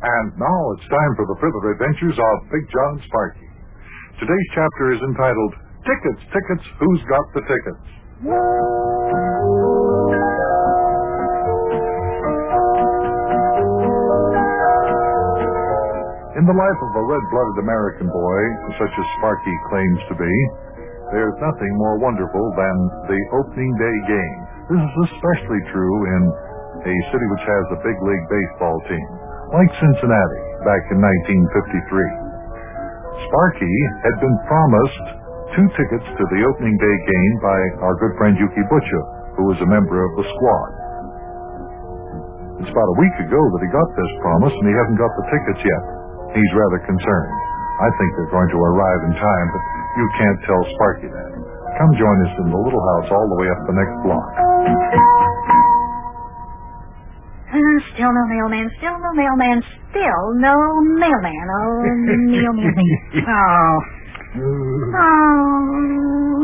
And now it's time for the further adventures of Big Jon Sparkie. Today's chapter is entitled Tickets, Tickets, Who's Got the Tickets? In the life of a red-blooded American boy, such as Sparkie claims to be, there's nothing more wonderful than the opening day game. This is especially true in a city which has a big league baseball team, like Cincinnati back in 1953. Sparkie had been promised two tickets to the opening day game by our good friend Ukey Betcha, who was a member of the squad. It's about a week ago that he got this promise, and he hasn't got the tickets yet. He's rather concerned. I think they're going to arrive in time, but you can't tell Sparkie that. Come join us in the little house all the way up the next block. Still no mailman, still no mailman, still no mailman. Oh, meal, meal. Oh. oh. Oh.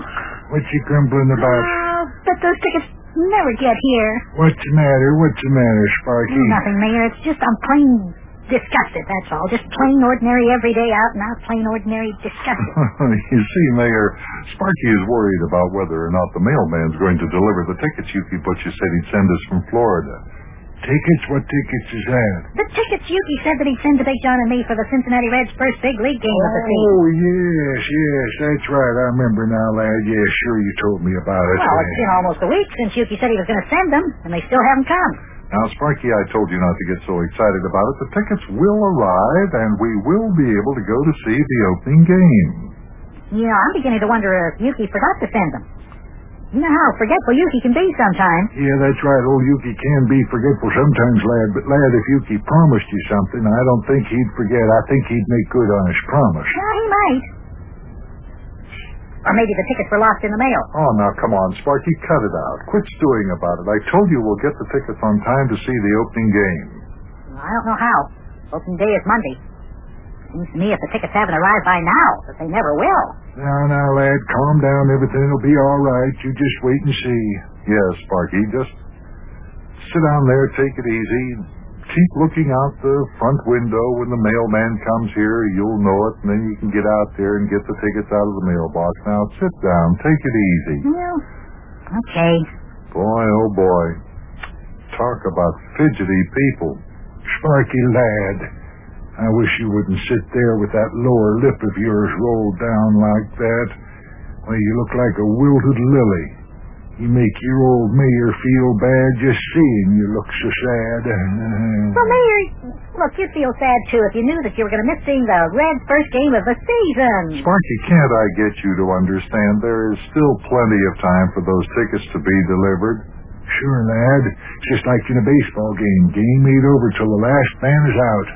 What you grumbling about? Oh, but those tickets never get here. What's the matter? What's the matter, Sparkie? Nothing, Mayor. It's just I'm plain disgusted, that's all. Just plain ordinary everyday out and out, plain ordinary disgusted. you see, Mayor, Sparkie is worried about whether or not the mailman's going to deliver the tickets Ukey Betcha said he'd send us from Florida. Tickets? What tickets is that? The tickets Ukey said that he'd send to Big Jon and me for the Cincinnati Reds' first big league game of the season. Oh, yes, yes, that's right. I remember now, lad. Yeah, sure, you told me about it. Well, it's been almost a week since Ukey said he was going to send them, and they still haven't come. Now, Sparkie, I told you not to get so excited about it. The tickets will arrive, and we will be able to go to see the opening game. Yeah, I'm beginning to wonder if Ukey forgot to send them. You know how forgetful Ukey can be sometimes. Yeah, that's right. Old Ukey can be forgetful sometimes, lad. But, lad, if Ukey promised you something, I don't think he'd forget. I think he'd make good on his promise. Well, he might. Or maybe the tickets were lost in the mail. Oh, now come on, Sparkie, cut it out. Quit stewing about it. I told you we'll get the tickets on time to see the opening game. I don't know how. Opening day is Monday. Seems to me if the tickets haven't arrived by now, that they never will. Now, now, lad, calm down. Everything will be all right. You just wait and see. Yes, Sparkie, just sit down there, take it easy. Keep looking out the front window when the mailman comes here. You'll know it, and then you can get out there and get the tickets out of the mailbox. Now, sit down. Take it easy. Well, okay. Boy, oh boy. Talk about fidgety people. Sparkie, lad, I wish you wouldn't sit there with that lower lip of yours rolled down like that. Why, you look like a wilted lily. You make your old mayor feel bad just seeing you look so sad. Well, Mayor, look, you'd feel sad, too, if you knew that you were going to miss seeing the Reds' first game of the season. Sparkie, can't I get you to understand there is still plenty of time for those tickets to be delivered? Sure, lad. It's just like in a baseball game. Game ain't over till the last man is out.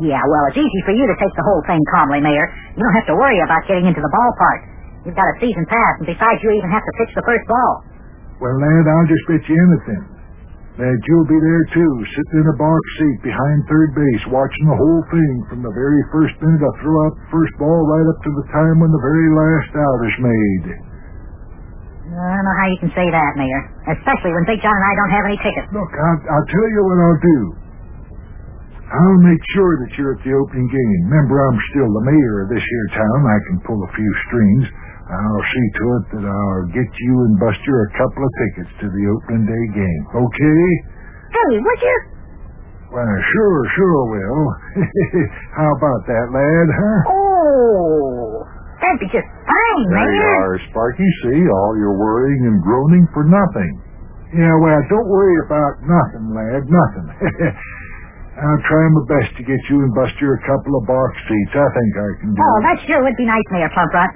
Yeah, well, it's easy for you to take the whole thing calmly, Mayor. You don't have to worry about getting into the ballpark. You've got a season pass, and besides, you even have to pitch the first ball. Well, lad, I'll just bet you anything. That you'll be there, too, sitting in a box seat behind third base, watching the whole thing from the very first minute I throw out the first ball right up to the time when the very last out is made. I don't know how you can say that, Mayor. Especially when Big Jon and I don't have any tickets. Look, I'll, I'll tell you what I'll do. I'll make sure that you're at the opening game. Remember, I'm still the mayor of this here town. I can pull a few strings. I'll see to it that I'll get you and Buster a couple of tickets to the opening day game. Okay? Hey, would you? Well, sure, sure will. How about that, lad, huh? Oh, that'd be just fine, There you are, Sparkie. See, all your worrying and groaning for nothing. Yeah, well, don't worry about nothing, lad, nothing. I'll try my best to get you and Buster a couple of box seats. I think I can do Oh, that sure would be nice, Mayor Plumpfront.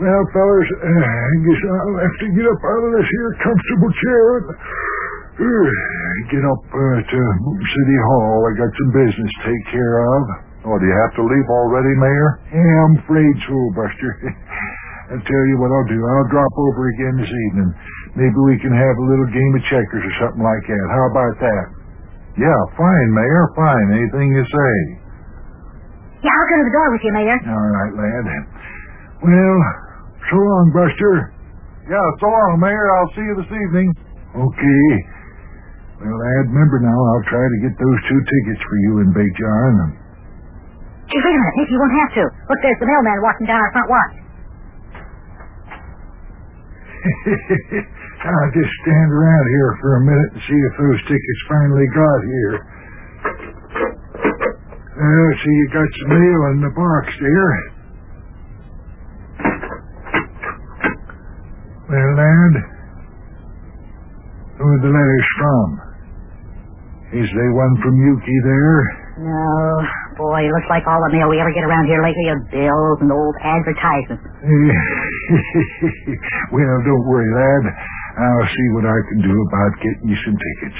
Well, fellas, uh, I guess I'll have to get up out of this here comfortable chair and uh, get up uh, to City Hall. I got some business to take care of. Oh, do you have to leave already, Mayor? Yeah, I'm afraid so, Buster. I'll tell you what I'll do. I'll drop over again this evening. Maybe we can have a little game of checkers or something like that. How about that? Yeah, fine, Mayor, fine. Anything you say. Yeah, I'll go to the door with you, Mayor. All right, lad. Well, so long, Buster. Yeah, so long, Mayor. I'll see you this evening. Okay. Well, lad, remember now, I'll try to get those two tickets for you and Big Jon. Gee, wait a minute. Maybe you won't have to. Look, there's the mailman walking down our front walk. I'll just stand around here for a minute and see if those tickets finally got here. Uh, see, you got some mail in the box there. Well, lad, who are the letters from? Is they one from Ukey there? No. Boy, it looks like all the mail we ever get around here lately are bills and old advertisements. well, don't worry, lad. I'll see what I can do about getting you some tickets.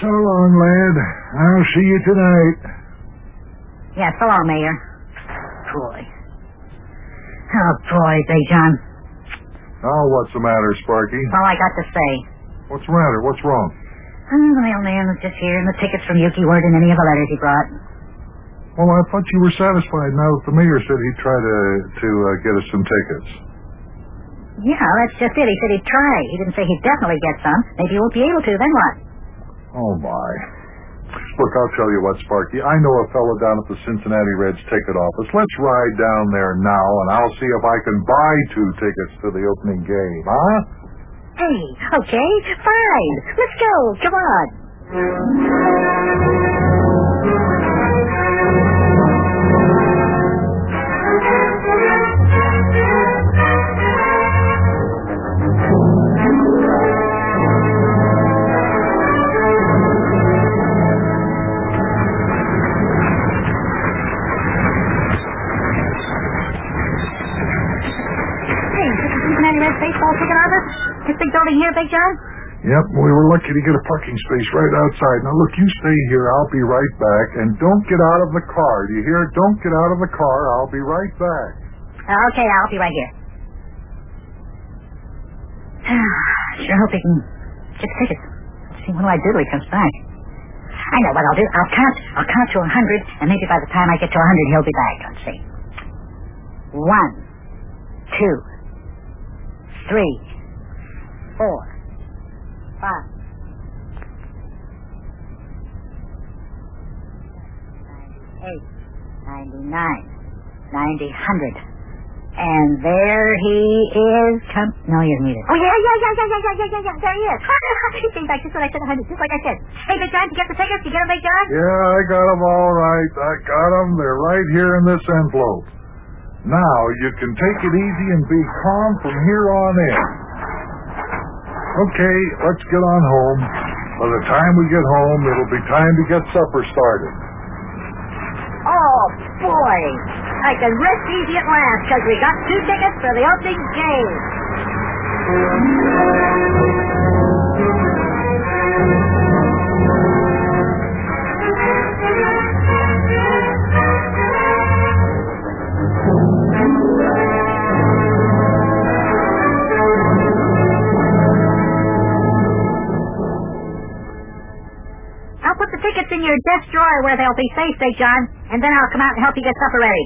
So long, lad. I'll see you tonight. Yeah, so long, Mayor. Boy. Oh, boy, Big Jon. Now, what's the matter, Sparkie? All I got to say. What's the matter? What's wrong? Mm, oh, the mailman was just here, and the tickets from Ukey weren't in any of the letters he brought. Well, I thought you were satisfied now that the mayor said he'd try to to uh, get us some tickets. Yeah, that's just it. He said he'd try. He didn't say he'd definitely get some. Maybe he won't be able to. Then what? Oh my! Look, I'll tell you what, Sparkie. I know a fellow down at the Cincinnati Reds ticket office. Let's ride down there now, and I'll see if I can buy two tickets to the opening game, huh? Hey, okay, fine. Let's go. Come on. Building John? Yep, we were lucky to get a parking space right outside. Now look, you stay here. I'll be right back, and don't get out of the car. Do you hear? Don't get out of the car. I'll be right back. Uh, okay, I'll be right here. sure hope he can get the tickets. See, what do I do till he comes back? I know what I'll do. I'll count. I'll count to a hundred, and maybe by the time I get to a hundred, he'll be back. Let's see. One, two, three, four, five. Eight, ninety-nine, ninety, hundred. And there he is. Come. No, he isn't either. Oh, yeah, yeah, yeah, yeah, yeah, yeah, yeah, yeah, yeah. There he is. he came back just when I said 100, just like I said. Hey, Big Jon, did you get the tickets? Did you get them, Big Jon? Yeah, I got 'em all right. I got 'em. They're right here in this envelope. Now you can take it easy and be calm from here on in. Okay, let's get on home. By the time we get home, it'll be time to get supper started. Oh, boy. I can rest easy at last because we got two tickets for the opening game. Drawer where they'll be safe, Big Jon, and then I'll come out and help you get supper ready.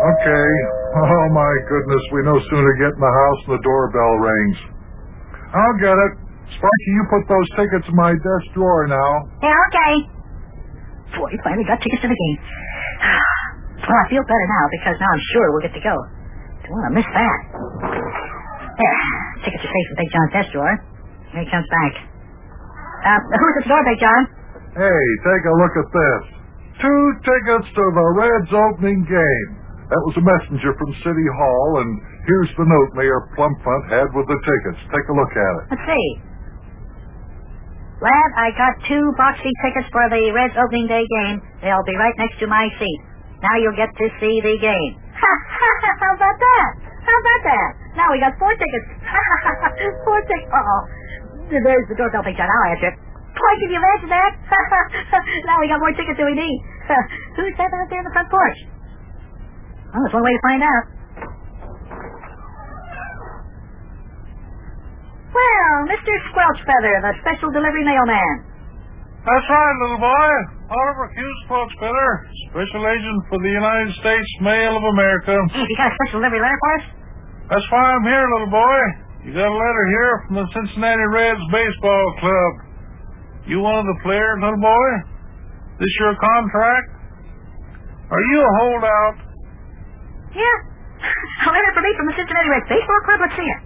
Okay. Oh my goodness, we no sooner get in the house than the doorbell rings. I'll get it. Sparkie, you put those tickets in my desk drawer now. Yeah, okay. Boy, finally got tickets to the game. Well, I feel better now because now I'm sure we'll get to go. Don't want to miss that. There. Tickets are safe in Big Jon's desk drawer. Here he comes back. Uh, who's at the door, Big Jon? Hey, take a look at this. Two tickets to the Reds opening game. That was a messenger from City Hall, and here's the note Mayor Plumpfront had with the tickets. Take a look at it. Let's see. Lad, I got two box seat tickets for the Reds opening day game. They'll be right next to my seat. Now you'll get to see the game. Ha ha ha! How about that? How about that? Now we got four tickets. four tickets. There's the doorbell, Big Jon. I'll answer it. Boy, can you imagine that? now we got more tickets than we need. Who's that out there in the front porch? Well, there's one way to find out. Well, Mr. Squelchfeather, the special delivery mailman. That's right, little boy. Oliver Q. Squelchfeather, special agent for the United States Mail of America. Hey, you got a special delivery letter for us? That's why I'm here, little boy. You got a letter here from the Cincinnati Reds Baseball Club. You one of the players, little boy? This your contract? Are you a holdout? Yeah. A letter for me from the Cincinnati Reds Baseball Club. Let's see it.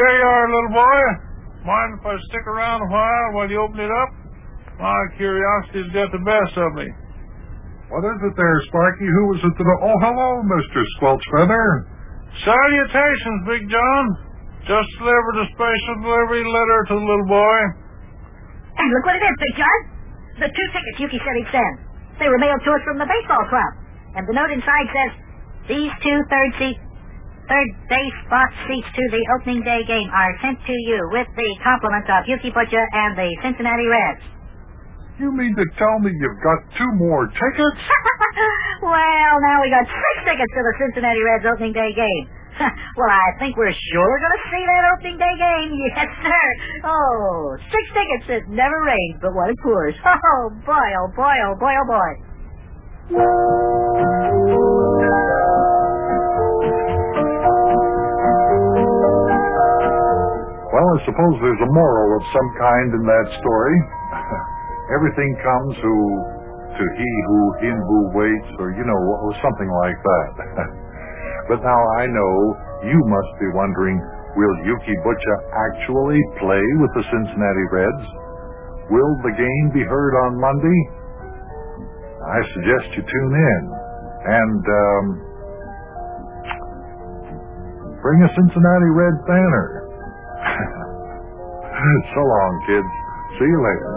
Here you are, little boy. Mind if I stick around a while while you open it up? My curiosity's got the best of me. What is it there, Sparkie? Who was it that... Oh, hello, Mr. Squelchfeather. Salutations, Big Jon. Just delivered a special delivery letter to the little boy. And look what it is, Big Jon. The two tickets Yuki said he'd send. They were mailed to us from the baseball club. And the note inside says, these two third seat, third base box seats to the opening day game are sent to you with the compliments of Ukey Betcha and the Cincinnati Reds. You mean to tell me you've got two more tickets? well, now we got six tickets to the Cincinnati Reds opening day game. well, I think we're sure going to see that opening day game. Yes, sir. Oh, six tickets. It never rains but when it pours. Oh, boy, oh, boy, oh, boy, oh, boy. Well, I suppose there's a moral of some kind in that story. Everything comes who to he who him who waits, or you know, or something like that. but now I know you must be wondering, will Ukey Betcha actually play with the Cincinnati Reds? Will the game be heard on Monday? I suggest you tune in and um, bring a Cincinnati Red banner. so long, kids. See you later.